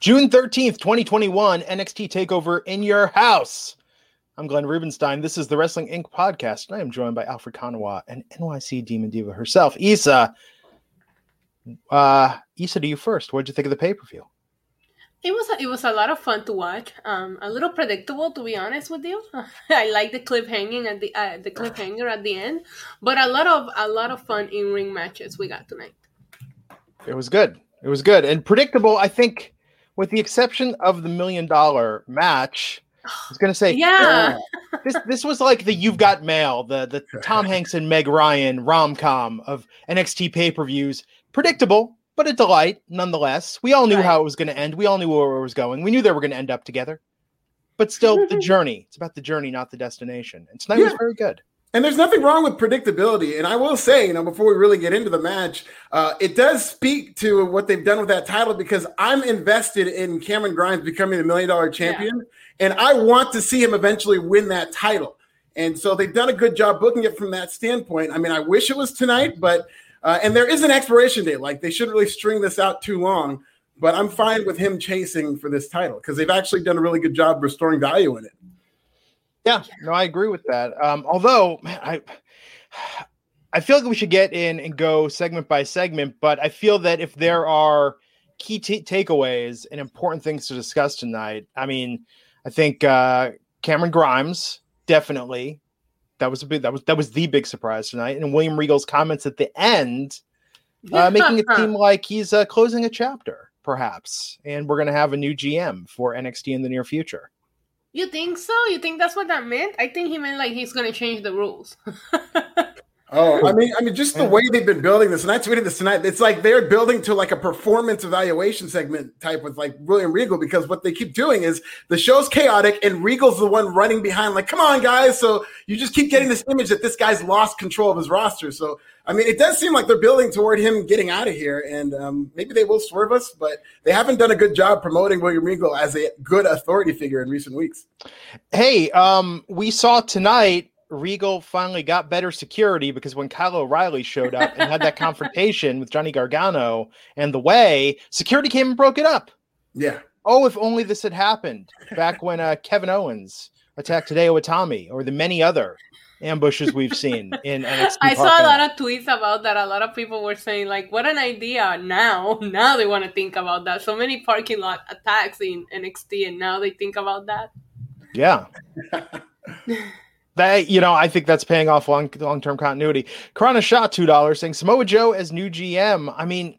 June 13th, 2021, NXT TakeOver in your house. I'm Glenn Rubenstein. This is the Wrestling Inc. podcast, and I am joined by Alfred Konuwa and NYC Demon Diva herself, Isa. Uh, Isa, to you first. What did you think of the pay per view? It was a, it was a lot of fun to watch. Um, a little predictable, to be honest with you. I like the clip hanging at the uh, the cliffhanger at the end, but a lot of a lot of fun in ring matches we got tonight. It was good. It was good and predictable. I think, with the exception of the million dollar match, I was going to say, yeah, uh, this this was like the "You've Got Mail," the the Tom Hanks and Meg Ryan rom com of NXT pay per views. Predictable, but a delight nonetheless. We all knew right. how it was going to end. We all knew where it was going. We knew they were going to end up together. But still, the journey. It's about the journey, not the destination. And tonight yeah. was very good. And there's nothing wrong with predictability. And I will say, you know, before we really get into the match, uh, it does speak to what they've done with that title because I'm invested in Cameron Grimes becoming the million dollar champion. Yeah. And I want to see him eventually win that title. And so they've done a good job booking it from that standpoint. I mean, I wish it was tonight, but uh, and there is an expiration date. Like they shouldn't really string this out too long. But I'm fine with him chasing for this title because they've actually done a really good job restoring value in it. Yeah, no, I agree with that. Um, although, man, I I feel like we should get in and go segment by segment, but I feel that if there are key t- takeaways and important things to discuss tonight, I mean, I think uh, Cameron Grimes definitely that was a big that was that was the big surprise tonight. And William Regal's comments at the end, uh, making it seem like he's uh, closing a chapter, perhaps, and we're going to have a new GM for NXT in the near future. You think so? You think that's what that meant? I think he meant like he's to change the rules. Oh, I mean, I mean, just the way they've been building this, and I tweeted this tonight. It's like they're building to like a performance evaluation segment type with like William Regal because what they keep doing is the show's chaotic and Regal's the one running behind, like, come on, guys. So you just keep getting this image that this guy's lost control of his roster. So I mean, it does seem like they're building toward him getting out of here, and um, maybe they will swerve us, but they haven't done a good job promoting William Regal as a good authority figure in recent weeks. Hey, um, we saw tonight Regal finally got better security because when Kyle O'Reilly showed up and had that confrontation with Johnny Gargano and the way, security came and broke it up. Yeah. Oh, if only this had happened back when uh, Kevin Owens attacked Hideo Itami or the many other ambushes we've seen in NXT. I saw a lot of tweets about that. A lot of people were saying like, "What an idea!" Now, now they want to think about that. So many parking lot attacks in NXT, and now they think about that. Yeah. that you know, I think that's paying off long long term continuity. Karana shot two dollars saying Samoa Joe as new GM. I mean,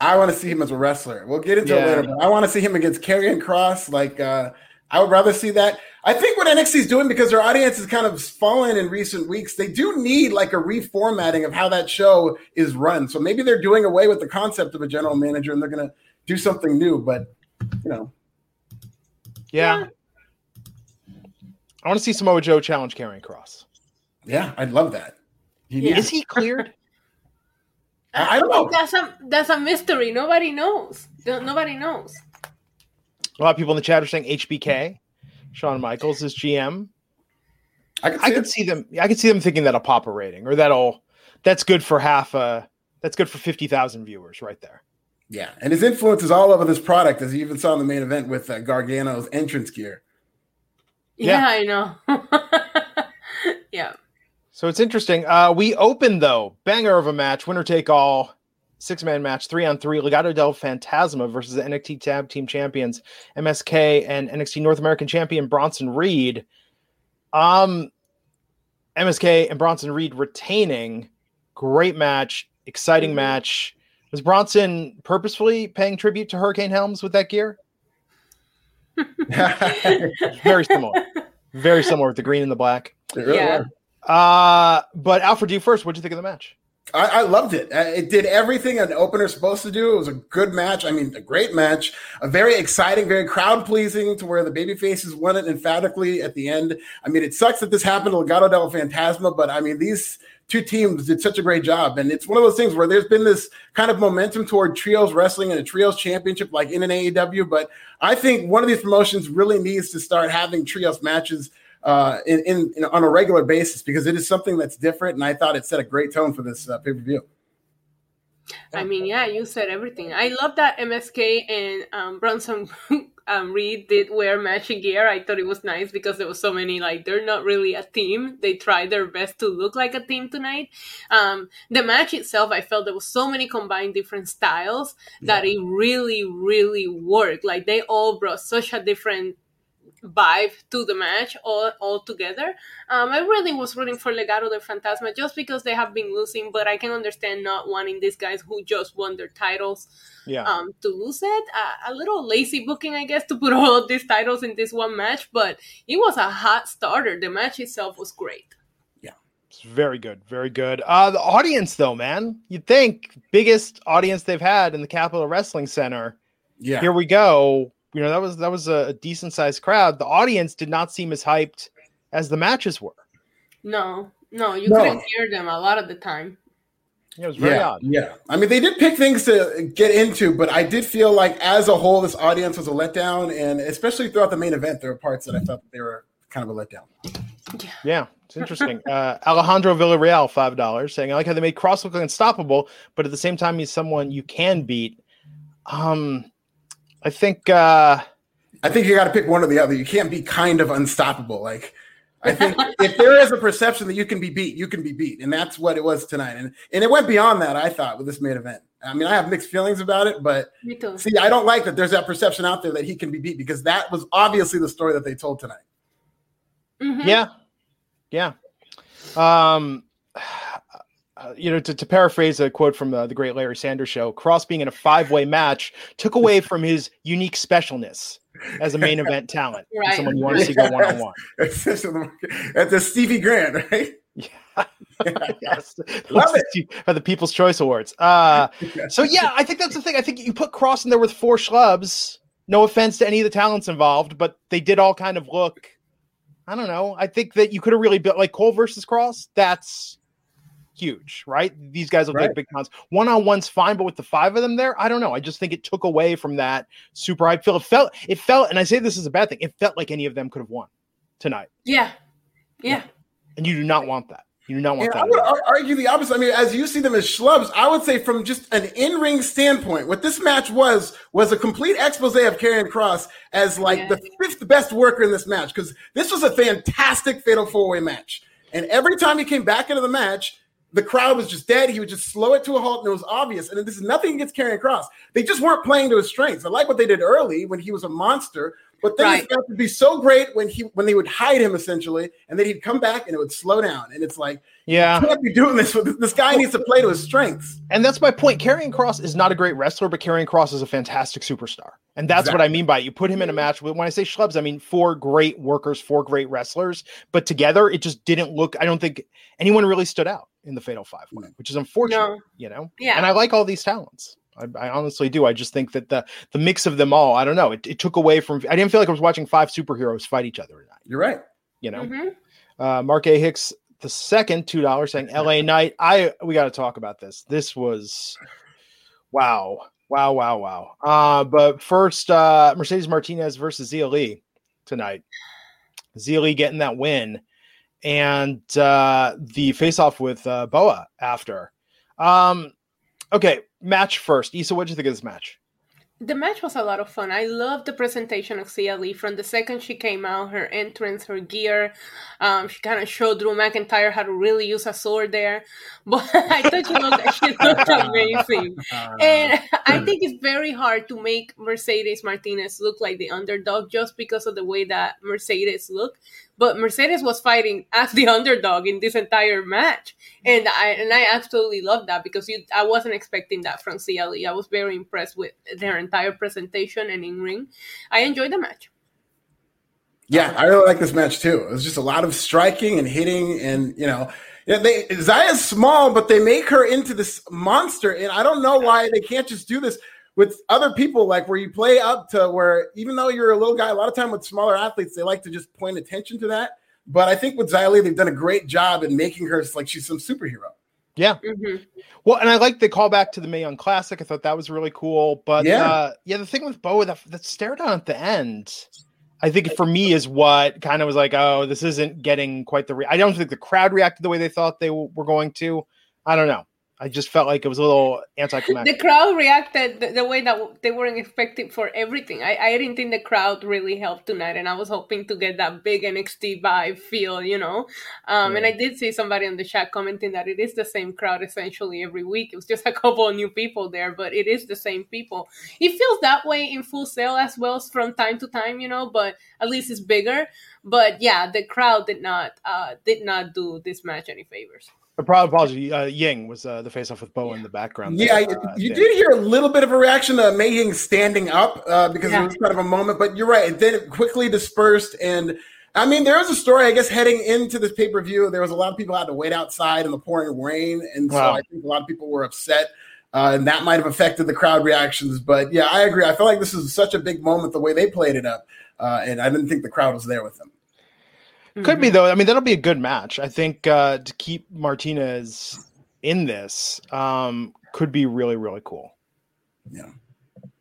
I want to see him as a wrestler. We'll get into yeah. it later, but I want to see him against Karrion Kross. Like, uh, I would rather see that. I think what NXT is doing because their audience has kind of fallen in recent weeks, they do need like a reformatting of how that show is run. So maybe they're doing away with the concept of a general manager and they're going to do something new. But you know, yeah. I want to see Samoa Joe challenge Karrion Kross. Yeah, I'd love that. Yeah. Is he cleared? I, I don't know. That's a that's a mystery. Nobody knows. Nobody knows. A lot of people in the chat are saying HBK, Shawn Michaels is GM. I could see, I could see them. I could see them thinking that a Papa rating or that'll that's good for half. a that's good for fifty thousand viewers right there. Yeah, and his influence is all over this product, as you even saw in the main event with uh, Gargano's entrance gear. Yeah, yeah I know. yeah. So it's interesting. Uh, we open though, banger of a match, winner take all, six man match, three on three. Legado del Fantasma versus the NXT Tag Team Champions MSK and NXT North American Champion Bronson Reed. Um, MSK and Bronson Reed retaining. Great match, exciting match. Was Bronson purposefully paying tribute to Hurricane Helms with that gear? Very similar. Very similar with the green and the black. Really yeah. Uh, but Alfred, you first. What did you think of the match? I, I, loved it. Uh, it did everything an opener's supposed to do. It was a good match. I mean, a great match. A very exciting, very crowd pleasing to where the baby faces won it emphatically at the end. I mean, it sucks that this happened to Legado del Fantasma, but I mean, these two teams did such a great job. And it's one of those things where there's been this kind of momentum toward trios wrestling and a trios championship like in an AEW. But I think one of these promotions really needs to start having trios matches uh, in, in, in, on a regular basis because it is something that's different. And I thought it set a great tone for this uh, pay per view. I mean, yeah, you said everything. I love that MSK and um, Bronson um, Reed did wear matching gear. I thought it was nice because there was so many like they're not really a team. They tried their best to look like a team tonight. Um, the match itself, I felt there was so many combined different styles yeah. that it really, really worked. Like they all brought such a different vibe to the match all, all together. Um, I really was rooting for Legado del Fantasma just because they have been losing, but I can understand not wanting these guys who just won their titles yeah. um, to lose it. Uh, a little lazy booking, I guess, to put all of these titles in this one match, but it was a hot starter. The match itself was great. Yeah, it's very good, very good. Uh, the audience, though, man, you'd think biggest audience they've had in the Capitol Wrestling Center. Yeah, here we go you know that was that was a decent sized crowd. The audience did not seem as hyped as the matches were. No, no, you no. couldn't hear them a lot of the time. Yeah, it was very yeah, odd. Yeah, I mean they did pick things to get into, but I did feel like as a whole, this audience was a letdown, and especially throughout the main event, there were parts that I felt that they were kind of a letdown. Yeah, yeah it's interesting. uh, Alejandro Villarreal, five dollars, saying I like how they made Kross look unstoppable, but at the same time, he's someone you can beat. Um, I think uh I think you got to pick one or the other. You can't be kind of unstoppable. Like I think if there is a perception that you can be beat, you can be beat, and that's what it was tonight. And and it went beyond that. I thought with this main event. I mean, I have mixed feelings about it, but see, I don't like that there's that perception out there that he can be beat because that was obviously the story that they told tonight. Mm-hmm. Yeah, yeah. Um, uh, you know, to, to, paraphrase a quote from the, the great Larry Sanders show, Kross being in a five way match took away from his unique specialness as a main event talent. Right. Someone you want to see go one on one. That's a Stevie Grant, right? Yeah. yes. Love it. For the People's Choice Awards. Uh, so, yeah, I think that's the thing. I think you put Kross in there with four schlubs. No offense to any of the talents involved, but they did all kind of look. I don't know. I think that you could have really built like Cole versus Kross. That's huge, right? These guys look right. like big cons. One on one's fine, but with the five of them there, I don't know. I just think it took away from that super hype feel. It felt, it felt, and I say this is a bad thing. It felt like any of them could have won tonight. Yeah, yeah. yeah. And you do not want that. You do not want that. I would argue the opposite. I mean, as you see them as schlubs, I would say from just an in-ring standpoint, what this match was was a complete expose of Karrion Kross as like yeah. the fifth best worker in this match because this was a fantastic fatal four-way match. And every time he came back into the match, the crowd was just dead. He would just slow it to a halt, and it was obvious. And this is nothing against Karrion Kross. They just weren't playing to his strengths. I like what they did early when he was a monster, but then right. got to be so great when he when they would hide him essentially, and then he'd come back and it would slow down. And it's like, yeah, you can't be doing this. This guy needs to play to his strengths. And that's my point. Karrion Kross is not a great wrestler, but Karrion Kross is a fantastic superstar. And that's exactly. what I mean by it. you put him in a match with when I say schlubs, I mean four great workers, four great wrestlers, but together it just didn't look. I don't think anyone really stood out in the Fatal Five winning, which is unfortunate, no. you know. Yeah. And I like all these talents. I, I, honestly do. I just think that the the mix of them all, I don't know, it, it, took away from. I didn't feel like I was watching five superheroes fight each other tonight. You're right. You know, mm-hmm. uh, Mark A. Hicks the second two dollars saying L.A. Knight. I we got to talk about this. This was wow, wow, wow, wow. Uh, but first, uh, Mercedes Martinez versus Xia Li tonight. Xia Li getting that win and uh, the face off with uh, Boa after. Um, okay, match first. Isa, what do you think of this match? The match was a lot of fun. I loved the presentation of Xia Li. From the second she came out, her entrance, her gear, um, she kind of showed Drew McIntyre how to really use a sword there. But I thought she looked, she looked amazing. And I think it's very hard to make Mercedes Martinez look like the underdog just because of the way that Mercedes look but Mercedes was fighting as the underdog in this entire match, and I and I absolutely love that because you, I wasn't expecting that from Li. I was very impressed with their entire presentation and in ring. I enjoyed the match. Yeah, I really like this match too. It was just a lot of striking and hitting, and you know, yeah, they Xia's small, but they make her into this monster, and I don't know why they can't just do this with other people, like where you play up to where even though you're a little guy, a lot of time with smaller athletes, they like to just point attention to that. But I think with Xia they've done a great job in making her like she's some superhero. Yeah. Mm-hmm. Well, and I like the callback to the Mae Young Classic. I thought that was really cool. But yeah, uh, yeah the thing with Boa, that, that stare down at the end, I think for me is what kind of was like, oh, this isn't getting quite the. Re- I don't think the crowd reacted the way they thought they w- were going to. I don't know. I just felt like it was a little anticlimactic. The crowd reacted the, the, way that they weren't expecting for everything. I, I didn't think the crowd really helped tonight, and I was hoping to get that big NXT vibe feel, you know. Um, yeah. And I did see somebody on the chat commenting that it is the same crowd essentially every week. It was just a couple of new people there, but it is the same people. It feels that way in Full Sail as well from time to time, you know, but at least it's bigger. But yeah, the crowd did not uh, did not do this match any favors. Apology. Uh, Ying was uh, the face off with Bo yeah. in the background. Yeah, there, uh, you did hear a little bit of a reaction to Mei Ying standing up uh, because yeah. it was kind of a moment, but you're right. It then quickly dispersed. And I mean, there was a story, I guess, heading into this pay per view. There was a lot of people had to wait outside in the pouring rain. And so wow. I think a lot of people were upset. Uh, and that might have affected the crowd reactions. But yeah, I agree. I feel like this is such a big moment the way they played it up. Uh, and I didn't think the crowd was there with them. Could mm-hmm. be though. I mean, that'll be a good match. I think uh, to keep Martinez in this um, could be really really cool. Yeah.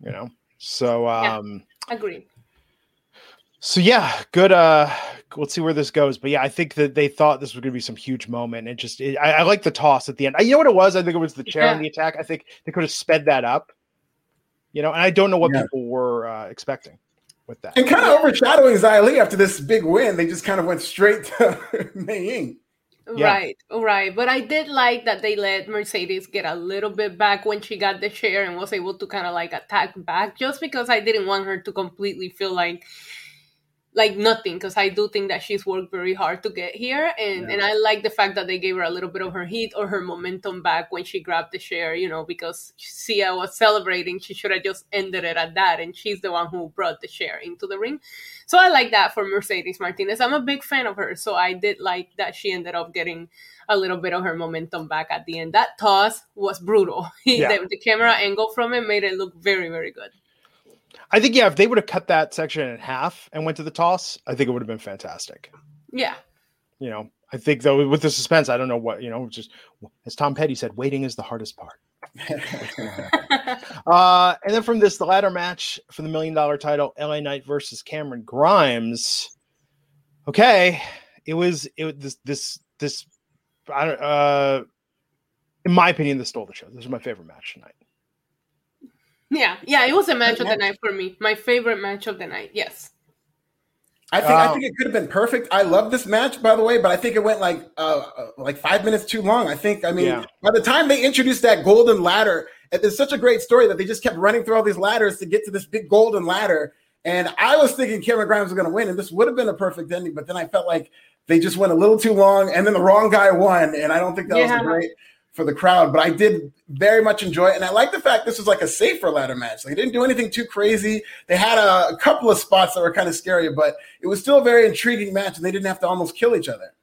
You know. So um yeah, agree. So yeah, good. Uh, let's see where this goes. But yeah, I think that they thought this was going to be some huge moment. It just, it, I, I like the toss at the end. I, you know what it was? I think it was the chair yeah. and the attack. I think they could have sped that up. You know, and I don't know what yeah. people were uh, expecting with that. And kind of overshadowing Xia after this big win, they just kind of went straight to Mei Ying. Yeah. Right, right. But I did like that they let Mercedes get a little bit back when she got the chair and was able to kind of like attack back just because I didn't want her to completely feel like like nothing because I do think that she's worked very hard to get here and yeah. and I like the fact that they gave her a little bit of her heat or her momentum back when she grabbed the chair you know because Xia was celebrating she should have just ended it at that and she's the one who brought the chair into the ring. So I like that for Mercedes Martinez. I'm a big fan of her so I did like that she ended up getting a little bit of her momentum back at the end. That toss was brutal. Yeah. the, the camera angle from it made it look very very good I think yeah, if they would have cut that section in half and went to the toss, I think it would have been fantastic. Yeah. You know, I think though with the suspense, I don't know what you know. Just as Tom Petty said, waiting is the hardest part. uh, and then from this, the ladder match for the million dollar title, LA Knight versus Cameron Grimes. Okay, it was it this this this. I don't. Uh, in my opinion, this stole the show. This is my favorite match tonight. Yeah, yeah, it was a match of the night for me. My favorite match of the night. Yes. I think I think it could have been perfect. I love this match, by the way, but I think it went like uh, uh, like five minutes too long. I think. I mean, yeah. by the time they introduced that golden ladder, it's such a great story that they just kept running through all these ladders to get to this big golden ladder. And I was thinking Cameron Grimes was going to win, and this would have been a perfect ending. But then I felt like they just went a little too long, and then the wrong guy won, and I don't think that yeah. was great for the crowd, but I did very much enjoy it. And I like the fact this was like a safer ladder match. They didn't do anything too crazy. They had a, a couple of spots that were kind of scary, but it was still a very intriguing match, and they didn't have to almost kill each other.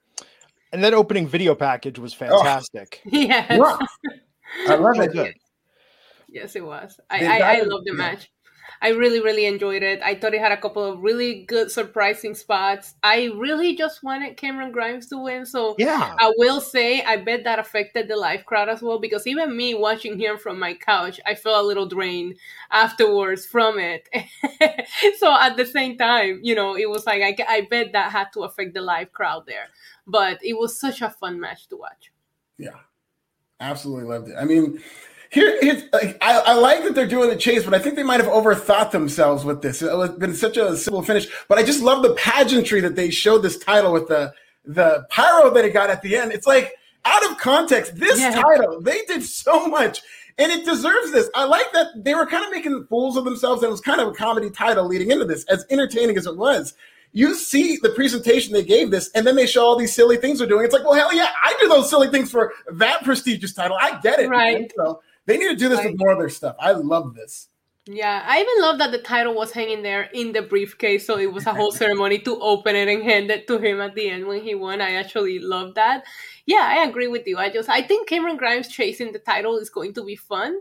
And that opening video package was oh. fantastic. Oh. Yes. Yeah. I love it. Yes, it was. I, I, I love the yeah. match. I really, really enjoyed it. I thought it had a couple of really good, surprising spots. I really just wanted Cameron Grimes to win. So yeah, I will say I bet that affected the live crowd as well because even me watching him from my couch, I felt a little drained afterwards from it. so at the same time, you know, it was like I, I bet that had to affect the live crowd there. But it was such a fun match to watch. Yeah, absolutely loved it. I mean, here, I, I, like that they're doing the chase, but I think they might have overthought themselves with this. It's been such a simple finish, but I just love the pageantry that they showed this title with the the pyro that it got at the end. It's like out of context. This yeah. title, they did so much, and it deserves this. I like that they were kind of making fools of themselves, and it was kind of a comedy title leading into this, as entertaining as it was you see the presentation they gave this, and then they show all these silly things they're doing. It's like, well, hell yeah, I do those silly things for that prestigious title. I get it. Right. So they need to do this with more of their stuff. I love this. Yeah, I even love that the title was hanging there in the briefcase, so it was a whole ceremony to open it and hand it to him at the end when he won. I actually love that. Yeah, I agree with you. I just I think Cameron Grimes chasing the title is going to be fun.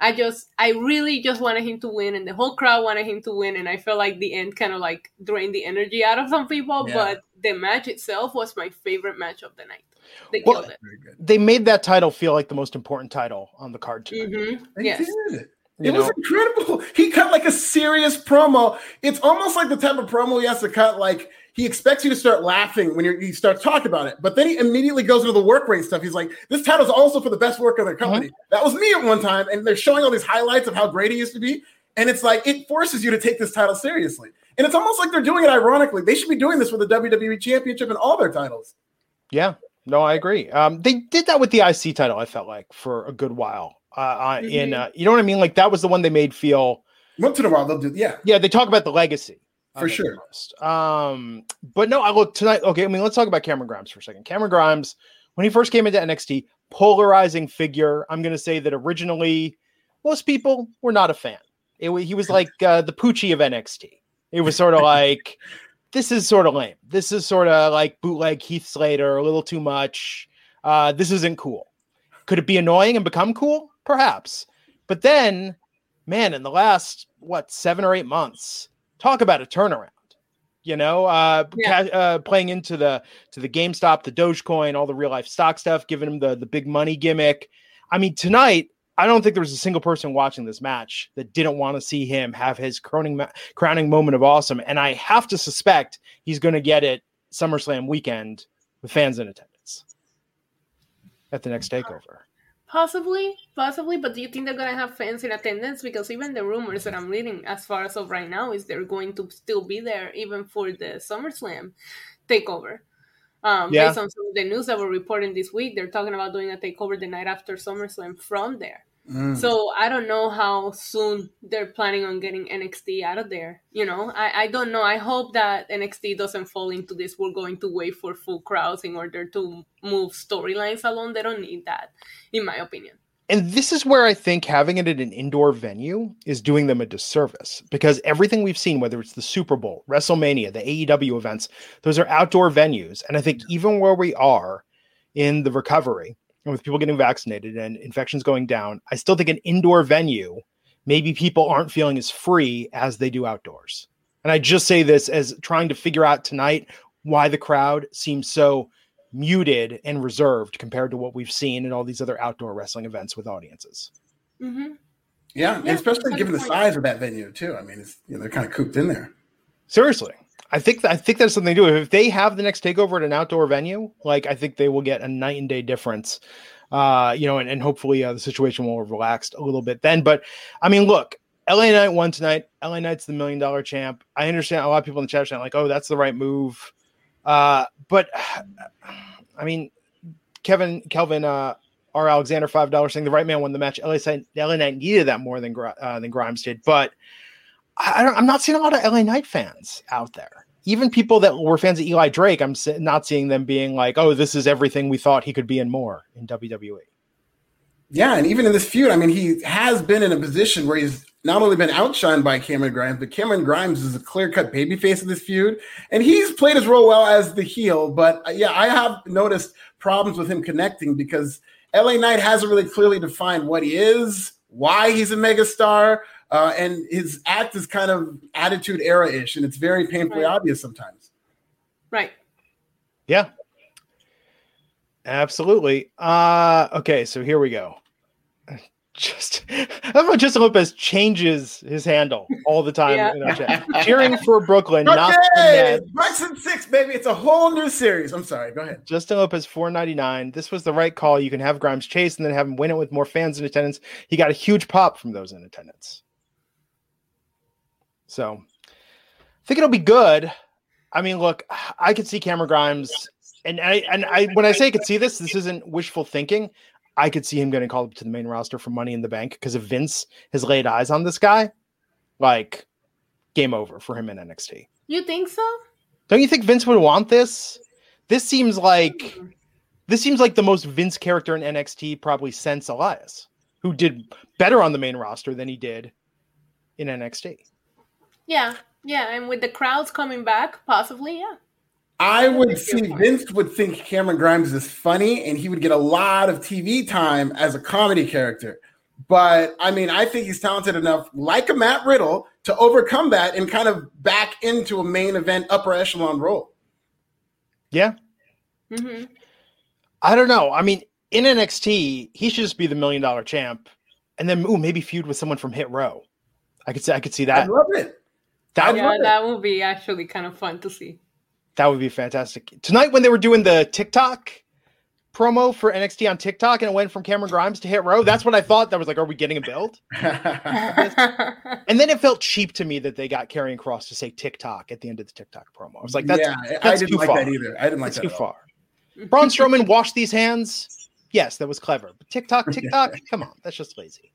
I just I really just wanted him to win, and the whole crowd wanted him to win, and I felt like the end kind of like drained the energy out of some people. Yeah. But the match itself was my favorite match of the night. They well, killed it. They made that title feel like the most important title on the card tonight. Mm-hmm. Yes. Did. it know? was incredible. He cut like a serious promo. It's almost like the type of promo he has to cut. Like he expects you to start laughing when you start talking about it. But then he immediately goes into the work rate stuff. He's like, this title's also for the best work of their company. Mm-hmm. That was me at one time. And they're showing all these highlights of how great he used to be. And it's like, it forces you to take this title seriously. And it's almost like they're doing it ironically. They should be doing this for the WWE Championship and all their titles. Yeah, no, I agree. Um, they did that with the IC title. I felt like for a good while. Uh, mm-hmm. in uh, you know what I mean? Like that was the one they made feel. Once in a while, they'll do. Yeah, yeah. They talk about the legacy for sure. Um, but no, I look tonight. Okay, I mean, let's talk about Cameron Grimes for a second. Cameron Grimes, when he first came into NXT, polarizing figure. I'm going to say that originally, most people were not a fan. It, he was like uh, the Poochie of NXT. It was sort of like, this is sort of lame. This is sort of like bootleg Heath Slater, a little too much. Uh, this isn't cool. Could it be annoying and become cool? Perhaps. But then, man, in the last what seven or eight months, talk about a turnaround you know uh, yeah. ca- uh, playing into the to the GameStop, the Dogecoin, all the real life stock stuff, giving him the the big money gimmick. I mean, tonight I don't think there was a single person watching this match that didn't want to see him have his crowning ma- crowning moment of awesome, and I have to suspect he's going to get it SummerSlam weekend with fans in attendance at the next takeover. Possibly, possibly, but do you think they're gonna have fans in attendance? Because even the rumors that I'm reading, as far as of right now, is they're going to still be there even for the SummerSlam takeover. Um, yeah. Based on some of the news that we're reporting this week, they're talking about doing a takeover the night after SummerSlam from there. Mm. So I don't know how soon they're planning on getting NXT out of there. You know, I, I don't know. I hope that NXT doesn't fall into this. We're going to wait for full crowds in order to move storylines along. They don't need that, in my opinion. And this is where I think having it at an indoor venue is doing them a disservice because everything we've seen, whether it's the Super Bowl, WrestleMania, the AEW events, those are outdoor venues. And I think even where we are in the recovery, and with people getting vaccinated and infections going down, I still think an indoor venue, maybe people aren't feeling as free as they do outdoors. And I just say this as trying to figure out tonight why the crowd seems so muted and reserved compared to what we've seen in all these other outdoor wrestling events with audiences. Mm-hmm. Yeah, yeah, especially given the size of that venue too. I mean, it's you know they're kind of cooped in there. Seriously, I think I think that's something to do. If they have the next takeover at an outdoor venue, like I think they will get a night and day difference. Uh, you know, and, and hopefully uh, the situation will have relaxed a little bit then. But I mean, look, LA Knight won tonight. LA Knight's the million dollar champ. I understand a lot of people in the chat are like, oh, that's the right move. Uh, but I mean, Kevin Kelvin uh, R. Alexander five dollars saying the right man won the match. LA, LA Knight needed that more than uh, than Grimes did, but I am not seeing a lot of LA Knight fans out there. Even people that were fans of Eli Drake, I'm not seeing them being like, "Oh, this is everything we thought he could be and more in WWE." Yeah, and even in this feud, I mean, he has been in a position where he's not only been outshined by Cameron Grimes, but Cameron Grimes is a clear-cut babyface of this feud, and he's played his role well as the heel. But uh, yeah, I have noticed problems with him connecting because LA Knight hasn't really clearly defined what he is, why he's a megastar, uh, and his act is kind of attitude era ish, and it's very painfully right. obvious sometimes. Right. Yeah. Absolutely. Uh, okay, so here we go. Just I Justin Lopez changes his handle all the time. Yeah. Cheering for Brooklyn, okay. not for Brooklyn six, baby. It's a whole new series. I'm sorry. Go ahead. Justin Lopez, four ninety nine. This was the right call. You can have Grimes chase and then have him win it with more fans in attendance. He got a huge pop from those in attendance. So I think it'll be good. I mean, look, I could see Cameron Grimes, and I and I when I say I could see this, this isn't wishful thinking. I could see him getting called up to the main roster for Money in the Bank because if Vince has laid eyes on this guy, like game over for him in NXT. You think so? Don't you think Vince would want this? This seems like hmm. this seems like the most Vince character in NXT probably since Elias, who did better on the main roster than he did in NXT. Yeah, yeah, and with the crowds coming back, possibly, yeah. I would see Vince would think Cameron Grimes is funny and he would get a lot of TV time as a comedy character. But I mean, I think he's talented enough, like a Matt Riddle, to overcome that and kind of back into a main event upper echelon role. Yeah. Mm-hmm. I don't know. I mean, in NXT, he should just be the million dollar champ and then ooh, maybe feud with someone from Hit Row. I could see I could see that. I love it. That, yeah, that would be actually kind of fun to see. That would be fantastic. Tonight, when they were doing the TikTok promo for NXT on TikTok and it went from Cameron Grimes to Hit Row, that's what I thought. That was like, are we getting a build? and then it felt cheap to me that they got Karrion Kross to say TikTok at the end of the TikTok promo. I was like, that's, yeah, that's I didn't too like far. that either. I didn't like That's that. too far. Braun Strowman washed these hands. Yes, that was clever. But TikTok, TikTok, come on, that's just lazy.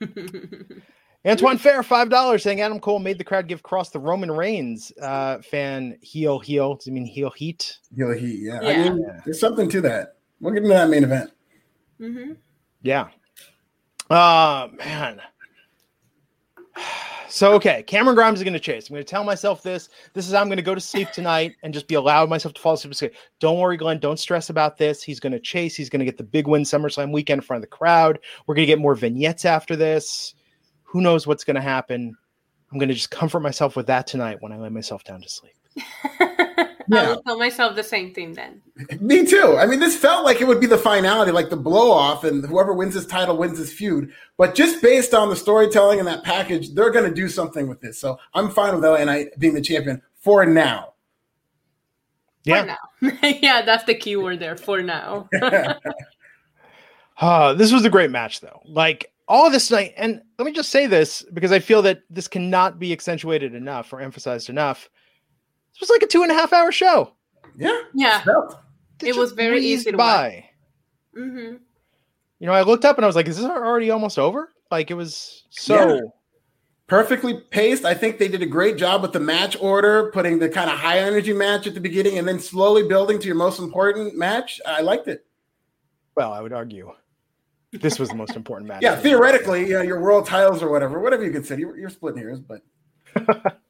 Antoine Fair, five dollars, saying Adam Cole made the crowd give Kross the Roman Reigns uh, fan heel heel. Does it mean heel heat? Heel heat, yeah. I mean, there's something to that. We'll get into that main event. Mhm. Yeah. Uh man. So okay, Cameron Grimes is going to chase. I'm going to tell myself this. This is how I'm going to go to sleep tonight and just be allowed myself to fall asleep. Say, Don't worry, Glenn. Don't stress about this. He's going to chase. He's going to get the big win SummerSlam weekend in front of the crowd. We're going to get more vignettes after this. Who knows what's going to happen? I'm going to just comfort myself with that tonight when I lay myself down to sleep. I will tell myself the same thing then. Me too. I mean, this felt like it would be the finality, like the blow off, and whoever wins this title wins this feud. But just based on the storytelling and that package, they're going to do something with this. So I'm fine with LA Knight being the champion for now. Yeah. For now. yeah, that's the key word there. For now. Uh, this was a great match, though. Like all of this night, and let me just say this because I feel that this cannot be accentuated enough or emphasized enough. This was like a two and a half hour show. Yeah. yeah. felt. It It was very easy to by. hmm You know, I looked up and I was like, "Is this already almost over?" Like it was so. Yeah. Perfectly paced. I think they did a great job with the match order, putting the kind of high energy match at the beginning and then slowly building to your most important match. I liked it. Well, I would argue this was the most important match. Yeah, theoretically, you know, your world titles or whatever, whatever you consider. You're, you're splitting hairs, but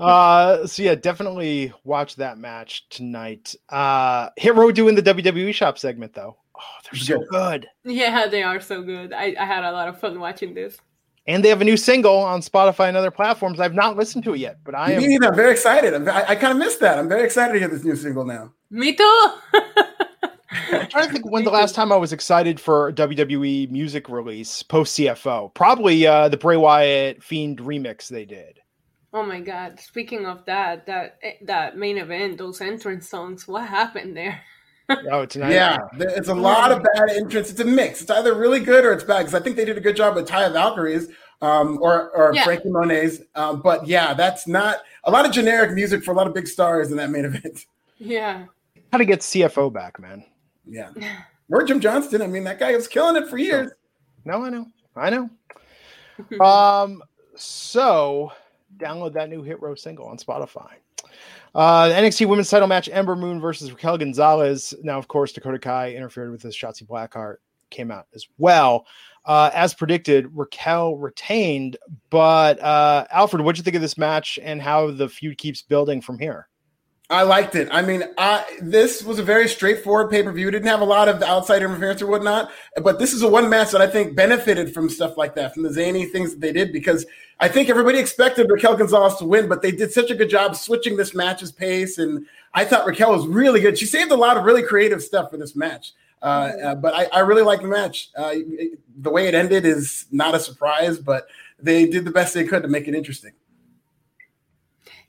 uh, so yeah, definitely watch that match tonight. Uh, Hit Row doing the WWE shop segment though. Oh, they're so Good. good. Yeah, they are so good. I, I had a lot of fun watching this. And they have a new single on Spotify and other platforms. I've not listened to it yet, but I am me neither. I'm very excited. I'm, I, I kind of missed that. I'm very excited to hear this new single now. Me too. I'm trying to think when the last time I was excited for a WWE music release post CFO. Probably uh, the Bray Wyatt Fiend remix they did. Oh my god! Speaking of that, that eh, that main event, those entrance songs, what happened there? Oh, tonight. Yeah, it's a lot of bad entrance. It's a mix. It's either really good or it's bad. Because I think they did a good job with Taya Valkyrie's um, or or Yeah. Frankie Monet's. Um, but yeah, that's not a lot of generic music for a lot of big stars in that main event. Yeah, How to get CFO back, man? Yeah, or Johnston. I mean, that guy was killing it for years. No, I know, I know. um, so download that new Hit Row single on Spotify. Uh, the NXT Women's Title match: Ember Moon versus Raquel Gonzalez. Now, of course, Dakota Kai interfered with this. Shotzi Blackheart came out as well. Uh, as predicted, Raquel retained. But uh, Alfred, what'd you think of this match and how the feud keeps building from here? I liked it. I mean, I, this was a very straightforward pay per view. Didn't have a lot of outside interference or whatnot, but this is a one match that I think benefited from stuff like that, from the zany things that they did, because I think everybody expected Raquel Gonzalez to win, but they did such a good job switching this match's pace, and I thought Raquel was really good. She saved a lot of really creative stuff for this match. Uh, uh, but I, I really like the match. Uh, it- the way it ended is not a surprise, but they did the best they could to make it interesting.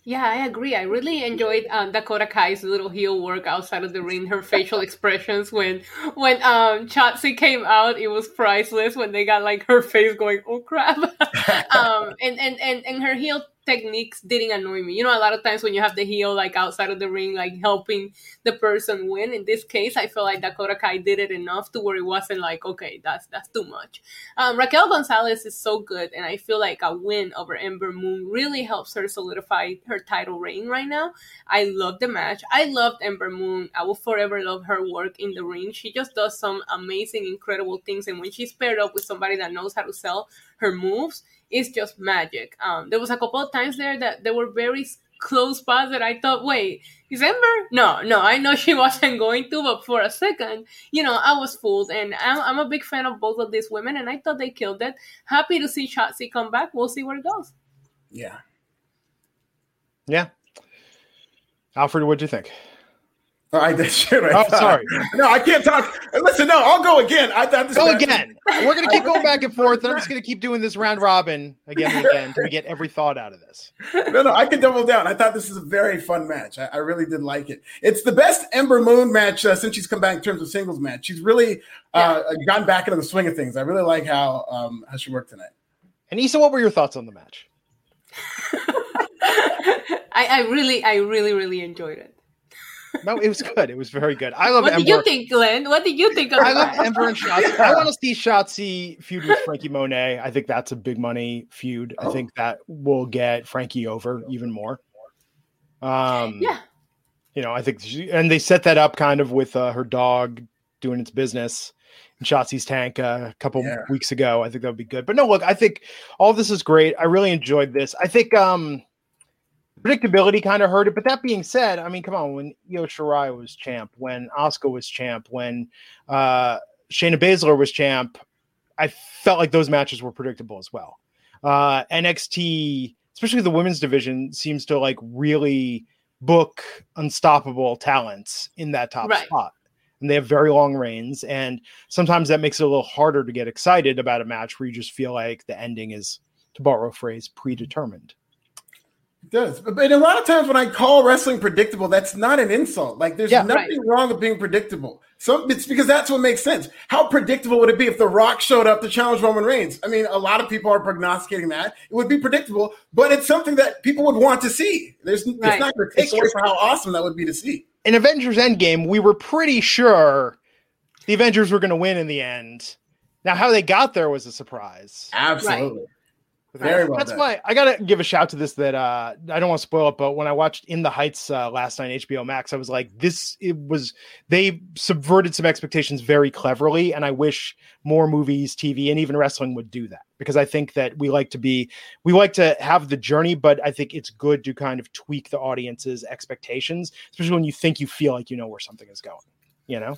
Yeah, I agree. I really enjoyed um, Dakota Kai's little heel work outside of the ring. Her facial expressions when when um came out, it was priceless. When they got like her face going, "Oh crap!" um, and and and and her heel techniques didn't annoy me. You know, a lot of times when you have the heel like outside of the ring, like helping the person win. In this case, I feel like Dakota Kai did it enough to where it wasn't like, okay, that's that's too much. Um, Raquel Gonzalez is so good, and I feel like a win over Ember Moon really helps her solidify her title reign right now. I love the match. I loved Ember Moon. I will forever love her work in the ring. She just does some amazing, incredible things, and when she's paired up with somebody that knows how to sell her moves, it's just magic. Um, there was a couple of times there that there were very close spots that I thought, wait, is Ember? No, no, I know she wasn't going to, but for a second, you know, I was fooled. And I'm, I'm a big fan of both of these women, and I thought they killed it. Happy to see Shotzi come back. We'll see where it goes. Yeah. Yeah, Alfred, what'd you think? Oh, I did shoot. I oh, sorry. No, I can't talk. Listen, no, I'll go again. I thought this go again. We're gonna keep going back and forth. And I'm just gonna keep doing this round robin again and again to get every thought out of this. No, no, I can double down. I thought this was a very fun match. I, I really did like it. It's the best Ember Moon match uh, since she's come back in terms of singles match. She's really uh, yeah. gotten back into the swing of things. I really like how um, how she worked tonight. And Isa, what were your thoughts on the match? I, I really, I really, really enjoyed it no, it was good. It was very good. I love. What Ember. did you think, Glenn? What did you think of? I love Ember and Shotzi. I want to see Shotzi feud with Frankie Monet. I think that's a big money feud. Oh. I think that will get Frankie over even more. Um, yeah. You know, I think, she, and they set that up kind of with uh, her dog doing its business in Shotzi's tank uh, a couple yeah. weeks ago. I think that would be good. But no, look, I think all this is great. I really enjoyed this. I think um predictability kind of hurt it. But that being said, I mean, come on, when Io Shirai was champ, when Asuka was champ, when uh, Shayna Baszler was champ, I felt like those matches were predictable as well. Uh, NXT, especially the women's division, seems to like really book unstoppable talents in that top right. spot. And they have very long reigns. And sometimes that makes it a little harder to get excited about a match where you just feel like the ending is, to borrow a phrase, predetermined. It does. But a lot of times when I call wrestling predictable, that's not an insult. Like there's yeah, nothing right. wrong with being predictable. So it's because that's what makes sense. How predictable would it be if The Rock showed up to challenge Roman Reigns? I mean, a lot of people are prognosticating that. It would be predictable, but it's something that people would want to see. There's right. it's not going to take away from how awesome that would be to see. In Avengers Endgame, we were pretty sure the Avengers were going to win in the end. Now, how they got there was a surprise. Absolutely. Right. Very well. That's done. why I gotta give a shout to this. That uh, I don't want to spoil it, but when I watched In the Heights uh, last night, HBO Max, I was like, this. It was they subverted some expectations very cleverly, and I wish more movies, TV, and even wrestling would do that because I think that we like to be, we like to have the journey, but I think it's good to kind of tweak the audience's expectations, especially when you think you feel like you know where something is going. You know?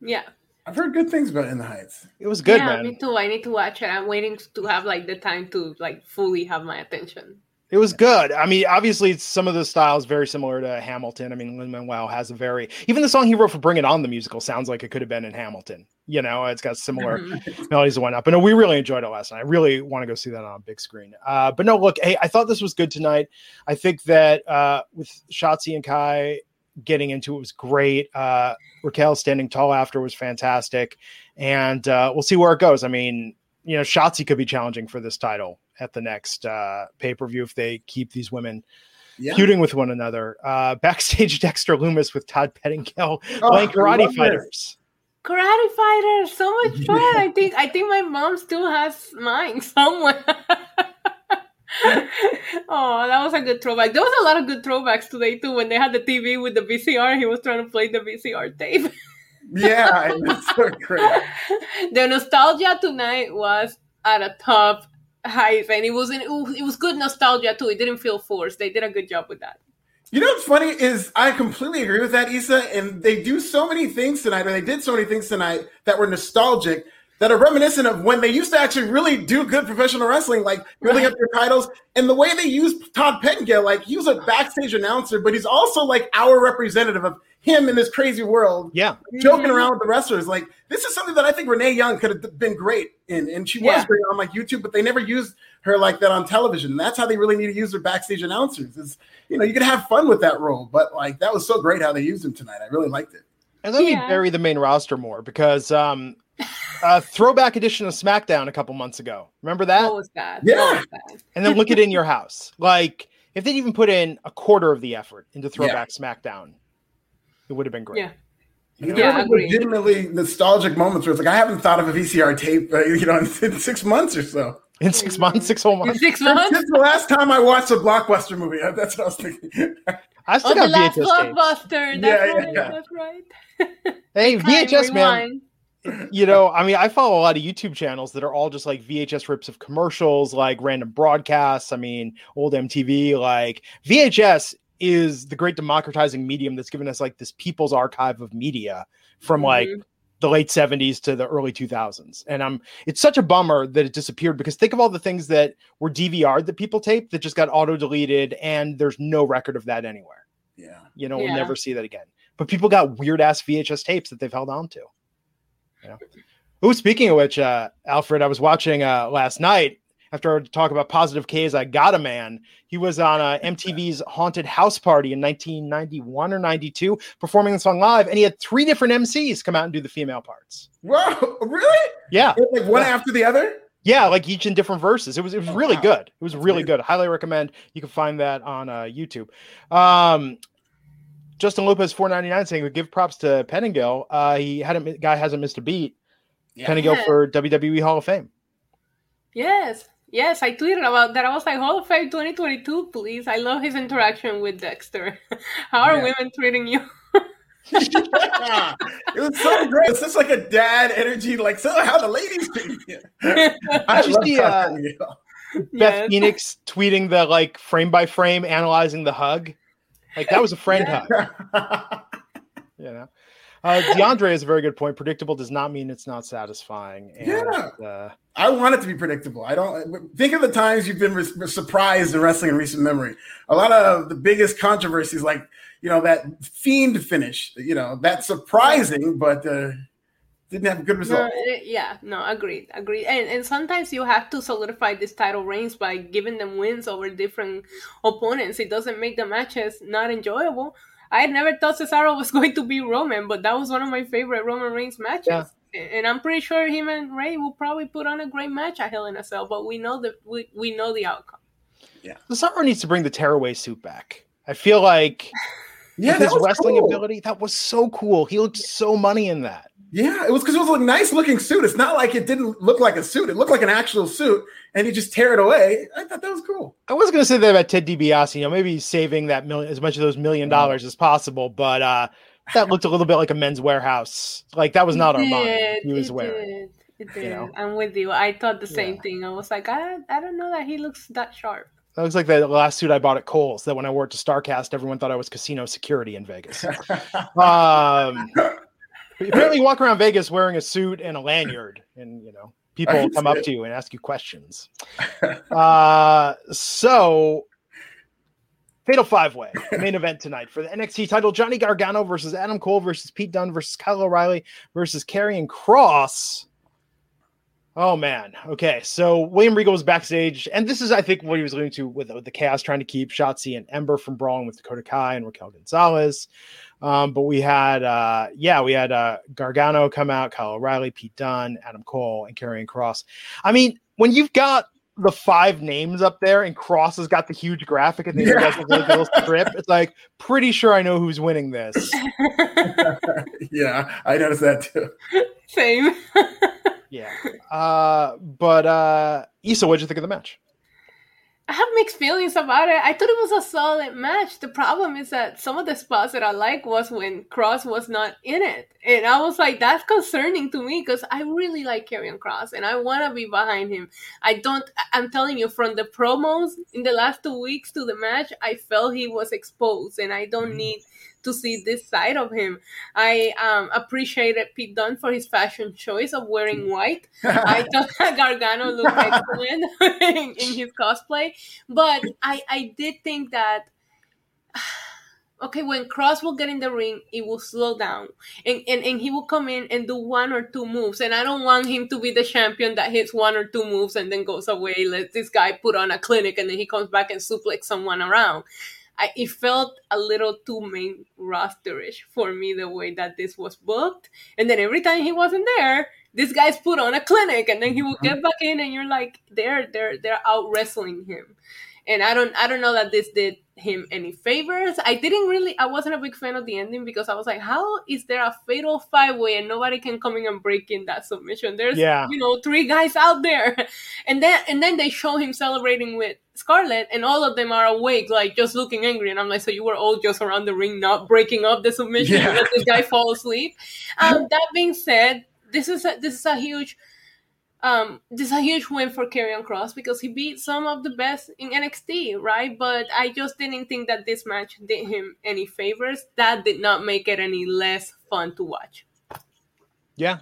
Yeah. I've heard good things about In the Heights. It was good, yeah, man. Me too. I need to watch it. I'm waiting to have like the time to like fully have my attention. It was good. I mean, obviously, some of the styles very similar to Hamilton. I mean, Lin Manuel has a very even the song he wrote for "Bring It On" the musical sounds like it could have been in Hamilton. You know, it's got similar mm-hmm. melodies and whatnot. But no, we really enjoyed it last night. I really want to go see that on a big screen. Uh, but no, look, hey, I thought this was good tonight. I think that uh, with Shotzi and Kai getting into it was great. Uh, Raquel standing tall after was fantastic, and uh, we'll see where it goes. I mean, you know, Shotzi could be challenging for this title at the next uh, pay per view if they keep these women yeah. feuding with one another. Uh, backstage, Dexter Lumis with Todd Pettengill oh, playing karate fighters. This. Karate fighters, so much fun! I think I think my mom still has mine somewhere. oh, that was a good throwback. There was a lot of good throwbacks today too. When they had the TV with the VCR, he was trying to play the VCR tape. yeah, it's so great. the nostalgia tonight was at a top height, and it was in, it was good nostalgia too. It didn't feel forced. They did a good job with that. You know what's funny is I completely agree with that, Isa. And they do so many things tonight, or they did so many things tonight that were nostalgic that are reminiscent of when they used to actually really do good professional wrestling, like building up their titles. And the way they use Todd Pettengill, like he was a backstage announcer, but he's also like our representative of him in this crazy world. Yeah. Joking mm-hmm. around with the wrestlers. Like this is something that I think Renee Young could have been great in. And she was yeah. great on like YouTube, but they never used her like that on television. That's how they really need to use their backstage announcers. Is you know, you could have fun with that role. But like that was so great how they used him tonight. I really liked it. And let yeah. me bury the main roster more because um uh, throwback edition of SmackDown a couple months ago. Remember that? What was that? Yeah. Was that? and then look at it in your house. Like if they'd even put in a quarter of the effort into throwback yeah. SmackDown, it would have been great. Yeah. You know, yeah, legitimately nostalgic moments where it's like I haven't thought of a VCR tape, uh, you know, in, in, six months or so. In six months, six whole months. In six months. Since the last time I watched a blockbuster movie, that's what I was thinking. I still oh, got the VHS last blockbuster. That's yeah, right. Yeah. That's right. hey, VHS man you know, I mean, I follow a lot of YouTube channels that are all just like VHS rips of commercials, like random broadcasts. I mean, old MTV, like VHS is the great democratizing medium that's given us like this people's archive of media from mm-hmm. like the late 70s to the early 2000s. And I'm it's such a bummer that it disappeared because think of all the things that were dvr'd that people taped that just got auto deleted and there's no record of that anywhere. Yeah. You know, yeah. we'll never see that again. but people got weird ass VHS tapes that they've held on to. You know? Ooh, speaking of which, uh, Alfred, I was watching uh, last night after I talk about positive K's. I got a man. He was on uh, MTV's Haunted House Party in 1991 or 92, performing the song live, and he had three different MCs come out and do the female parts. Wow, really? Yeah, like one yeah. after the other. Yeah, like each in different verses. It was it was oh, really wow. good. It was That's really good. Highly recommend. You can find that on uh, YouTube. Um, Justin Lopez four ninety nine saying, we "Give props to Pettengill. Uh, he hadn't guy hasn't missed a beat. Yeah. Pettengill yeah. for WWE Hall of Fame. Yes, yes, I tweeted about that. I was like, Hall of Fame twenty twenty two, please. I love his interaction with Dexter. How are yeah. women treating you? yeah. It was so great. It's just like a dad energy, like so how the ladies treat you. I just see uh, Beth yes. Phoenix tweeting the like frame by frame analyzing the hug. Like that was a friend yeah. hug. you know. Uh, DeAndre is a very good point. Predictable does not mean it's not satisfying. And, yeah, uh, I want it to be predictable. I don't think of the times you've been re- surprised in wrestling in recent memory. A lot of the biggest controversies, like you know that fiend finish, you know that's surprising, but uh, didn't have a good result. No, eh, yeah, no, agreed, agreed. And and sometimes you have to solidify these title reigns by giving them wins over different opponents. It doesn't make the matches not enjoyable I never thought Cesaro was going to be Roman, but that was one of my favorite Roman Reigns matches. Yeah. And I'm pretty sure him and Rey will probably put on a great match at Hell in a Cell, but we know that we, we know the outcome. Yeah. Cesaro needs to bring the tearaway suit back. I feel like yeah, his wrestling cool. ability, that was so cool. He looked so money in that. Yeah, it was because it was a nice looking suit. It's not like it didn't look like a suit. It looked like an actual suit, and he just tear it away. I thought that was cool. I was going to say that about Ted DiBiase. You know, maybe saving that million as much of those million dollars as possible, but uh, that looked a little bit like a men's Wearhouse. Like that was not our money he was wearing. Did. It did. You know? I'm with you. I thought the same yeah. thing. I was like, I, I don't know that he looks that sharp. That looks like the last suit I bought at Kohl's. That when I wore it to Starcast, everyone thought I was casino security in Vegas. um, apparently you walk around Vegas wearing a suit and a lanyard, and you know people come up it. to you and ask you questions. uh, so Fatal Five Way main event tonight for the NXT title: Johnny Gargano versus Adam Cole versus Pete Dunne versus Kyle O'Reilly versus Karrion Kross. Oh man. Okay. So William Regal was backstage, and this is, I think, what he was alluding to with, with the chaos trying to keep Shotzi and Ember from brawling with Dakota Kai and Raquel Gonzalez. Um, but we had, uh, yeah, we had uh, Gargano come out, Kyle O'Reilly, Pete Dunne, Adam Cole, and Karrion Kross. I mean, when you've got the five names up there and Kross has got the huge graphic and the yeah. guys little strip, it's like pretty sure I know who's winning this. yeah, I noticed that too. Same. yeah. Uh, but uh, Isa, what did you think of the match? I have mixed feelings about it. I thought it was a solid match. The problem is that some of the spots that I like was when Kross was not in it. And I was like, that's concerning to me because I really like Karrion Kross and I want to be behind him. I don't, I'm telling you, from the promos in the last two weeks to the match, I felt he was exposed and I don't mm-hmm. need to see this side of him. I um, appreciated Pete Dunne for his fashion choice of wearing white. I thought Gargano looked excellent in, in, his cosplay, but I, I did think that. Okay, when Kross will get in the ring, it will slow down. And, and and he will come in and do one or two moves. And I don't want him to be the champion that hits one or two moves and then goes away, let this guy put on a clinic and then he comes back and suplex someone around. I, it felt a little too main rosterish for me the way that this was booked. And then every time he wasn't there, this guy's put on a clinic, and then he will get mm-hmm. back in, and you're like, they're they're they're out wrestling him. And I don't I don't know that this did him any favors. I didn't really I wasn't a big fan of the ending because I was like, how is there a fatal five way and nobody can come in and break in that submission? There's yeah. you know three guys out there, and then and then they show him celebrating with Scarlett, and all of them are awake, like just looking angry. And I'm like, so you were all just around the ring, not breaking up the submission, yeah. let this guy fall asleep. Um, that being said, this is a, this is a huge um, this is a huge win for Karrion Kross because he beat some of the best in NXT, right? But I just didn't think that this match did him any favors. That did not make it any less fun to watch. Yeah,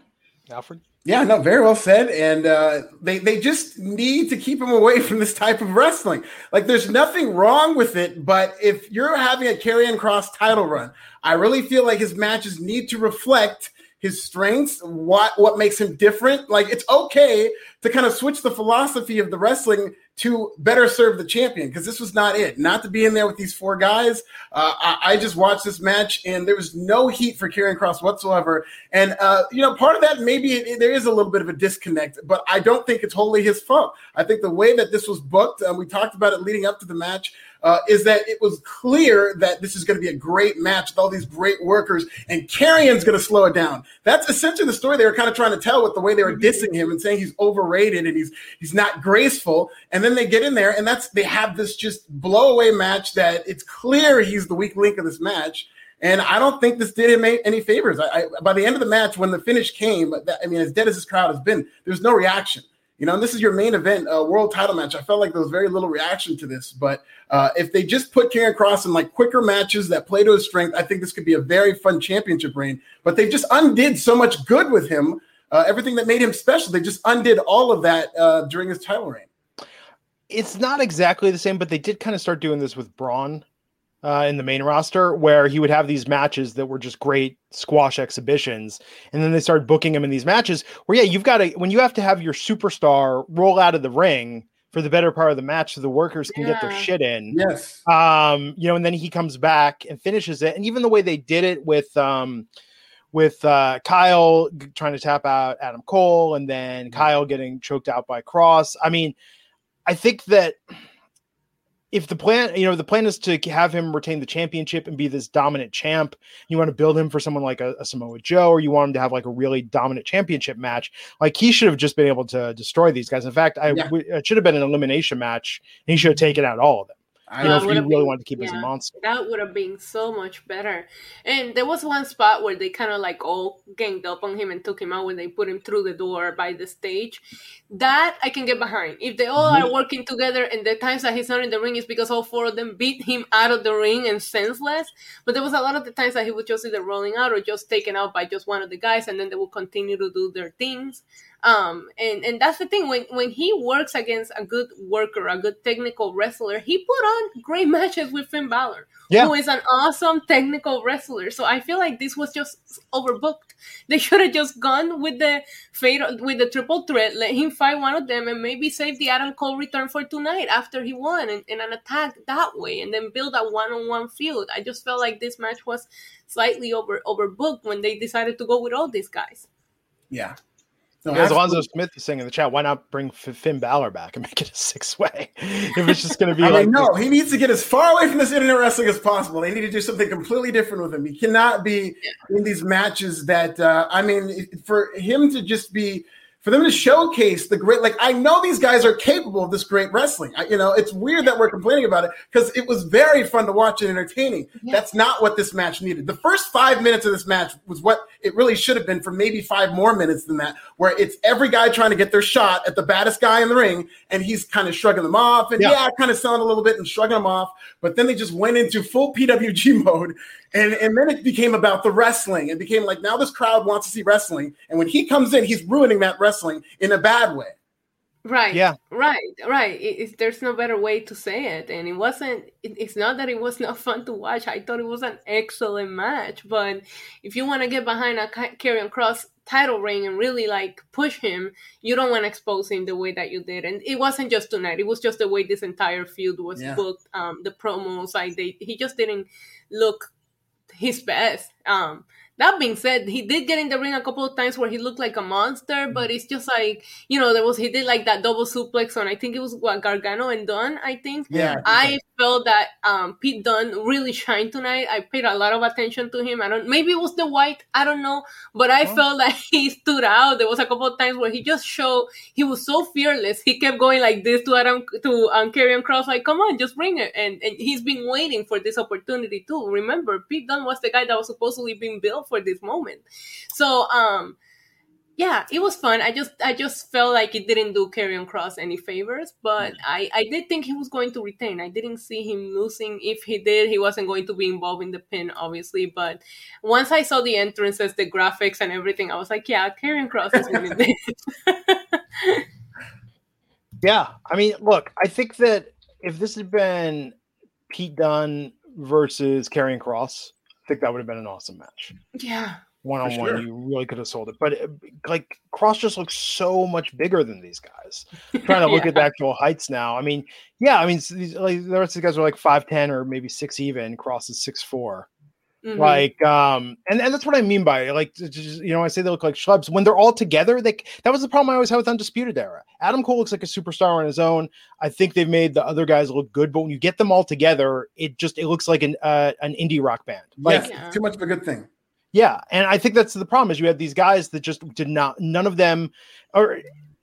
Alfred. Yeah, no, very well said. And uh, they they just need to keep him away from this type of wrestling. Like, there's nothing wrong with it, but if you're having a Karrion Kross title run, I really feel like his matches need to reflect his strengths, what what makes him different. Like, it's okay to kind of switch the philosophy of the wrestling to better serve the champion because this was not it. Not to be in there with these four guys. Uh, I, I, just watched this match and there was no heat for Karrion Kross whatsoever. And uh, you know, part of that maybe it, it, there is a little bit of a disconnect, but I don't think it's wholly his fault. I think the way that this was booked, and we talked about it leading up to the match uh, is that it was clear that this is going to be a great match with all these great workers, and Karrion's going to slow it down. That's essentially the story they were kind of trying to tell with the way they were dissing him and saying he's overrated and he's he's not graceful. And then they get in there, and that's they have this just blow away match that it's clear he's the weak link of this match. And I don't think this did him any favors. I, I, by the end of the match, when the finish came, I mean, as dead as this crowd has been, there's no reaction. You know, and this is your main event, uh, world title match. I felt like there was very little reaction to this, but uh, if they just put Karrion Kross in like quicker matches that play to his strength, I think this could be a very fun championship reign. But they just undid so much good with him, uh, everything that made him special. They just undid all of that uh, during his title reign. It's not exactly the same, but they did kind of start doing this with Braun uh, in the main roster where he would have these matches that were just great squash exhibitions. And then they started booking him in these matches where, yeah, you've got to, when you have to have your superstar roll out of the ring for the better part of the match so the workers can yeah. get their shit in. Yes. Um, you know, and then he comes back and finishes it. And even the way they did it with, um, with uh, Kyle trying to tap out Adam Cole and then mm-hmm. Kyle getting choked out by Kross. I mean, I think that if the plan, you know, the plan is to have him retain the championship and be this dominant champ, you want to build him for someone like a, a, Samoa Joe, or you want him to have like a really dominant championship match. Like he should have just been able to destroy these guys. In fact, I yeah. w- it should have been an elimination match, and he should have taken out all of them. I know if you really been, wanted to keep yeah, as a monster. That would have been so much better. And there was one spot where they kind of like all ganged up on him and took him out when they put him through the door by the stage. That I can get behind. If they all mm-hmm. are working together and the times that he's not in the ring is because all four of them beat him out of the ring and senseless. But there was a lot of the times that he was just either rolling out or just taken out by just one of the guys and then they would continue to do their things. Um, and and that's the thing when when he works against a good worker, a good technical wrestler, he put on great matches with Finn Balor, yeah. who is an awesome technical wrestler. So I feel like this was just overbooked. They should have just gone with the fate with the triple threat, let him fight one of them, and maybe save the Adam Cole return for tonight after he won and, and an attack that way, and then build a one on one feud. I just felt like this match was slightly over overbooked when they decided to go with all these guys. Yeah, no, As Alonzo Smith is saying in the chat, why not bring Finn Balor back and make it a six way? if it's just going to be I like mean, no, he needs to get as far away from this internet wrestling as possible. They need to do something completely different with him. He cannot be in these matches that, uh, I mean, for him to just be for them to showcase the great like i know these guys are capable of this great wrestling I, you know it's weird that we're complaining about it because it was very fun to watch and entertaining yeah. that's not what this match needed the first five minutes of this match was what it really should have been for maybe five more minutes than that where it's every guy trying to get their shot at the baddest guy in the ring and he's kind of shrugging them off and yeah, yeah kind of selling a little bit and shrugging them off but then they just went into full pwg mode and, and then it became about the wrestling. It became like now this crowd wants to see wrestling. And when he comes in, he's ruining that wrestling in a bad way. Right. Yeah. Right. Right. It, it, there's no better way to say it. And it wasn't. It, it's not that it was not fun to watch. I thought it was an excellent match. But if you want to get behind a Karrion Kross title reign and really like push him, you don't want to expose him the way that you did. And it wasn't just tonight. It was just the way this entire feud was yeah. booked. Um, the promos, like they, he just didn't look his best. Um, that being said, he did get in the ring a couple of times where he looked like a monster, but it's just like you know there was he did like that double suplex on I think it was what Gargano and Dunne. I think. Yeah. I felt that um, Pete Dunne really shined tonight. I paid a lot of attention to him. I don't maybe it was the white, I don't know, but I oh. felt that he stood out. There was a couple of times where he just showed he was so fearless. He kept going like this to Adam to um, Karrion Kross, like come on, just bring it. And and he's been waiting for this opportunity too. Remember, Pete Dunne was the guy that was supposedly being built for this moment. So um yeah, it was fun. I just I just felt like it didn't do Karrion Kross any favors, but I I did think he was going to retain. I didn't see him losing. If he did, he wasn't going to be involved in the pin, obviously. But once I saw the entrances, the graphics, and everything, I was like, yeah, Karrion Kross is winning this. yeah, I mean, look, I think that if this had been Pete Dunne versus Karrion Kross, I think that would have been an awesome match. Yeah one on one, you really could have sold it. But it, like Kross just looks so much bigger than these guys. I'm trying to look yeah. at the actual heights now. I mean, yeah, I mean, these, like the rest of the guys are like five ten or maybe six even. Kross is six four. Mm-hmm. Like, um, and, and that's what I mean by like, just, you know, I say they look like schlubs when they're all together. They that was the problem I always had with Undisputed Era. Adam Cole looks like a superstar on his own. I think they've made the other guys look good, but when you get them all together, it just it looks like an uh, an indie rock band. Like yeah. too much of a good thing. Yeah, and I think that's the problem is you had these guys that just did not none of them or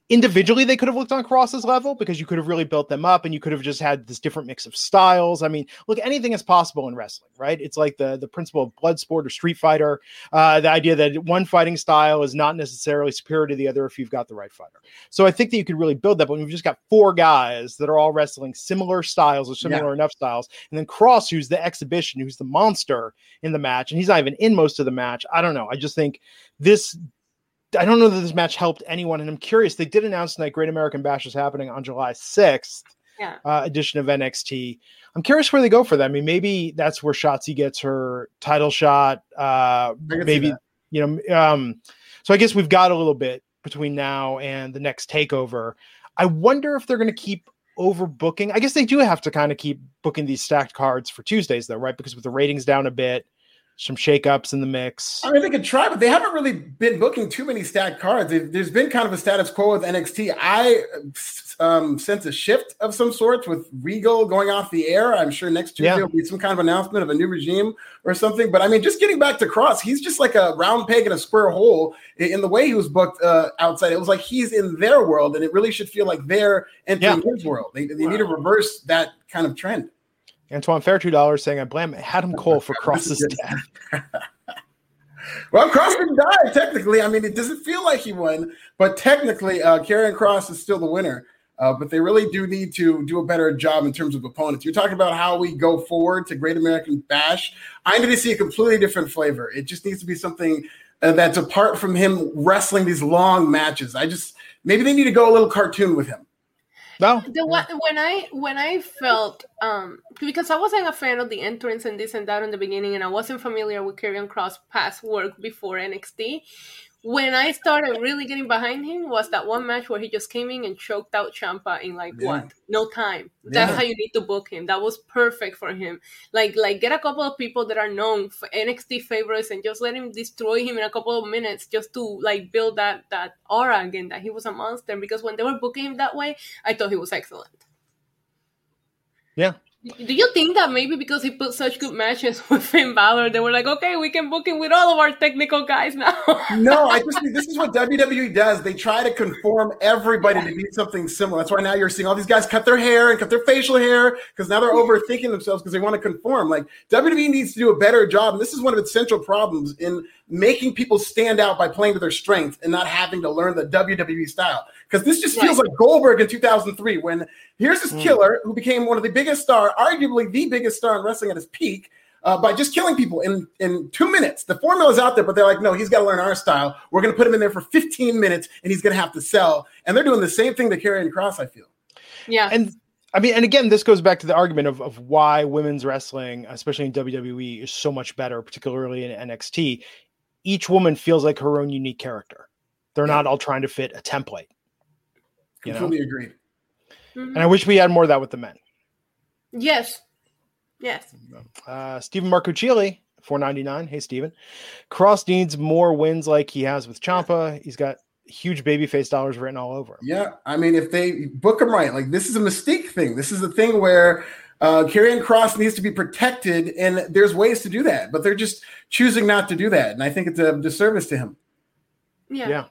individually they could have looked on Kross's level because you could have really built them up and you could have just had this different mix of styles. I mean, look, anything is possible in wrestling, right? It's like the the principle of blood sport or street fighter, uh, the idea that one fighting style is not necessarily superior to the other if you've got the right fighter. So I think that you could really build that, but we've just got four guys that are all wrestling similar styles or similar yeah. enough styles, and then Kross, who's the exhibition, who's the monster in the match, and he's not even in most of the match. I don't know. I just think this I don't know that this match helped anyone, and I'm curious. They did announce tonight Great American Bash is happening on July 6th. Yeah. Uh, edition of NXT. I'm curious where they go for that. I mean, maybe that's where Shotzi gets her title shot. Uh, maybe you know. Um, so I guess we've got a little bit between now and the next takeover. I wonder if they're going to keep overbooking. I guess they do have to kind of keep booking these stacked cards for Tuesdays, though, right? Because with the ratings down a bit, some shakeups in the mix. I mean, they could try, but they haven't really been booking too many stacked cards. There's been kind of a status quo with NXT. I um, sense a shift of some sorts with Regal going off the air. I'm sure next Tuesday yeah. will be some kind of announcement of a new regime or something. But I mean, just getting back to Kross, he's just like a round peg in a square hole in the way he was booked uh, outside. It was like he's in their world, and it really should feel like they're entering yeah. his world. They, they wow. need to reverse that kind of trend. Antoine Fair two dollars saying I blame Adam Cole for Kross's death. well, Kross didn't die technically. I mean, it doesn't feel like he won, but technically, uh, Karrion Kross is still the winner. Uh, but they really do need to do a better job in terms of opponents. You're talking about how we go forward to Great American Bash. I need to see a completely different flavor. It just needs to be something uh, that's apart from him wrestling these long matches. I just maybe they need to go a little cartoon with him. No. The one when I when I felt um because I wasn't a fan of the entrance and this and that in the beginning, and I wasn't familiar with Karrion Kross past work before NXT when I started really getting behind him was that one match where he just came in and choked out Ciampa in like yeah. what no time. That's yeah. how you need to book him. That was perfect for him. Like like get a couple of people that are known for NXT favorites and just let him destroy him in a couple of minutes just to like build that that aura again that he was a monster. Because when they were booking him that way, I thought he was excellent. Yeah, do you think that maybe because he put such good matches with Finn Balor, they were like, okay, we can book him with all of our technical guys now? no, I just think this is what WWE does. They try to conform everybody to be something similar. That's why now you're seeing all these guys cut their hair and cut their facial hair because now they're overthinking themselves because they want to conform. Like WWE needs to do a better job. And this is one of its central problems in making people stand out by playing to their strengths and not having to learn the WWE style. Because this just feels right. like Goldberg in 2003 when here's this mm. killer who became one of the biggest star, arguably the biggest star in wrestling at his peak. Uh, by just killing people in, in two minutes. The formula is out there, but they're like, no, he's got to learn our style. We're going to put him in there for 15 minutes and he's going to have to sell. And they're doing the same thing to Karrion Kross. I feel. Yeah. And I mean, and again, this goes back to the argument of, of why women's wrestling, especially in WWE, is so much better, particularly in NXT. Each woman feels like her own unique character. They're yeah. not all trying to fit a template. You Completely know? agreed. Mm-hmm. And I wish we had more of that with the men. Yes. Yes. Uh, Stephen Marcuccioli, four ninety nine. Hey, Stephen. Kross needs more wins like he has with Ciampa. He's got huge babyface dollars written all over. Yeah, I mean, if they book him right, like this is a mystique thing. This is a thing where uh, Karrion Kross needs to be protected, and there's ways to do that, but they're just choosing not to do that, and I think it's a disservice to him. Yeah. Yeah.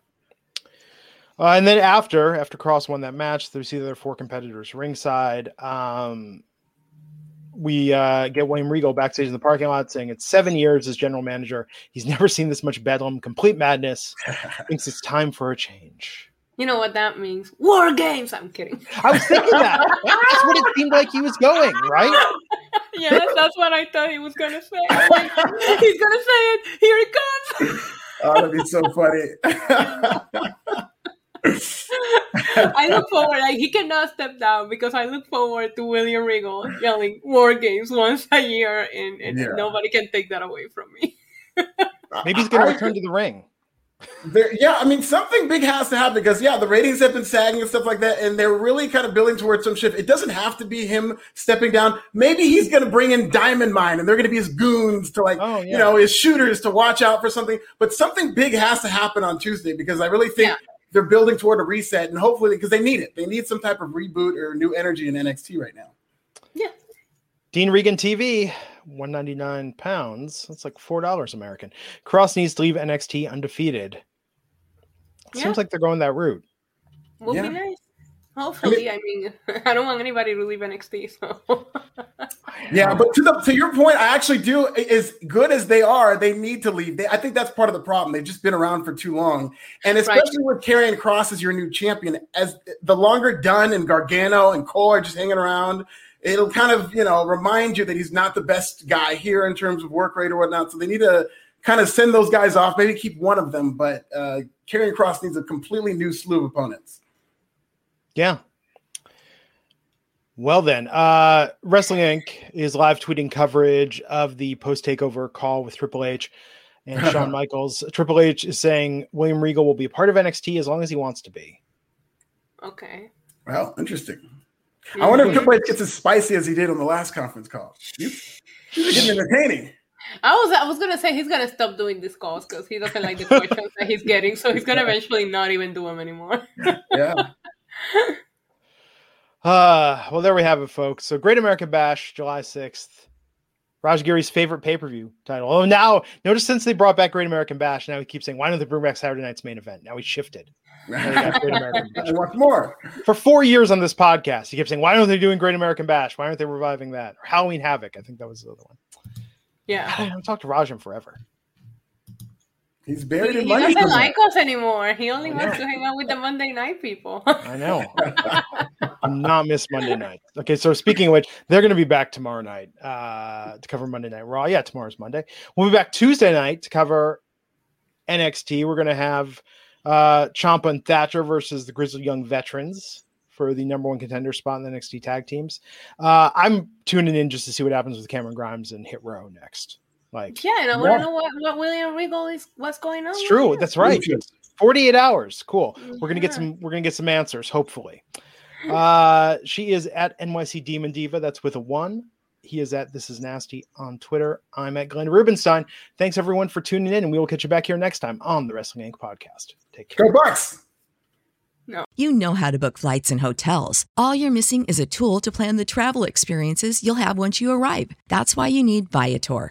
Uh, and then after after Kross won that match, there's either four competitors ringside. Um, we uh, get William Regal backstage in the parking lot saying it's seven years as general manager. He's never seen this much bedlam, complete madness. Thinks it's time for a change. You know what that means? War games. I'm kidding. I was thinking that. That's what it seemed like he was going, right? yes, that's what I thought he was gonna say. Like, He's gonna say it. Here it comes. Oh, that'd be so funny. I look forward. Like he cannot step down because I look forward to William Regal yelling "War Games" once a year, and, and Yeah. nobody can take that away from me. Maybe he's going to return to the ring. There, yeah, I mean, something big has to happen because, yeah, the ratings have been sagging and stuff like that, and they're really kind of building towards some shift. It doesn't have to be him stepping down. Maybe he's going to bring in Diamond Mine, and they're going to be his goons to, like, Oh, you know, his shooters to watch out for something. But something big has to happen on Tuesday because I really think Yeah. they're building toward a reset, and hopefully, because they need it, they need some type of reboot or new energy in NXT right now. Yeah. Dean Regan TV, 199 pounds. That's like $4 American. Kross needs to leave NXT undefeated. Yeah. Seems like they're going that route. Would Yeah. be nice. Hopefully, I mean, I don't want anybody to leave NXT. So Yeah, but to the to your point, I actually do. As good as they are, they need to leave. They, I think that's part of the problem. They've just been around for too long, and especially with Karrion Kross as your new champion. As the longer Dunne and Gargano and Cole are just hanging around, it'll kind of you know remind you that he's not the best guy here in terms of work rate or whatnot. So they need to kind of send those guys off. Maybe keep one of them, but uh, Karrion Kross needs a completely new slew of opponents. Yeah. Well then, uh Wrestling Inc. is live tweeting coverage of the post takeover call with Triple H and Shawn Michaels. Triple H is saying William Regal will be a part of NXT as long as he wants to be. okay. Well, interesting. I wonder if Triple H gets as spicy as he did on the last conference call. He's, he's getting entertaining. I was I was gonna say he's gonna stop doing these calls because he doesn't like the questions that he's getting, so he's gonna eventually not even do them anymore. Yeah. Uh well there we have it, folks. So Great American Bash, July 6th. Raj Giri's favorite pay-per-view title. Oh, now notice since they brought back Great American Bash, now he keeps saying, Why don't they bring back Saturday night's main event? Now he shifted. Now we got Great American Bash. I want more. for four years on this podcast, he kept saying, "Why aren't they doing Great American Bash? Why aren't they reviving that?" Or Halloween Havoc, I think that was the other one. Yeah. I Yeah. haven't talked to Raj in forever. He's He, buried he in money. He doesn't somewhere. like us anymore. He only wants to hang out with the Monday night people. I know. I'm not miss Monday night. Okay, so speaking of which, they're going to be back tomorrow night uh, to cover Monday Night Raw. Yeah, tomorrow's Monday. We'll be back Tuesday night to cover NXT. We're going to have uh, Ciampa and Thatcher versus the Grizzled Young Veterans for the number one contender spot in the NXT tag teams. Uh, I'm tuning in just to see what happens with Cameron Grimes and Hit Row next. Like, yeah, and I want Yeah. to know what, what William Regal is what's going on. It's true. him. That's right. 48 hours. Cool. We're gonna get some we're gonna get some answers, hopefully. Uh she is at NYC Demon Diva. That's with a one. He is at This Is Nasty on Twitter. I'm at Glenn Rubenstein. Thanks everyone for tuning in, and we will catch you back here next time on the Wrestling Inc. podcast. Take care. Go Bucks. No. You know how to book flights and hotels. All you're missing is a tool to plan the travel experiences you'll have once you arrive. That's why you need Viator.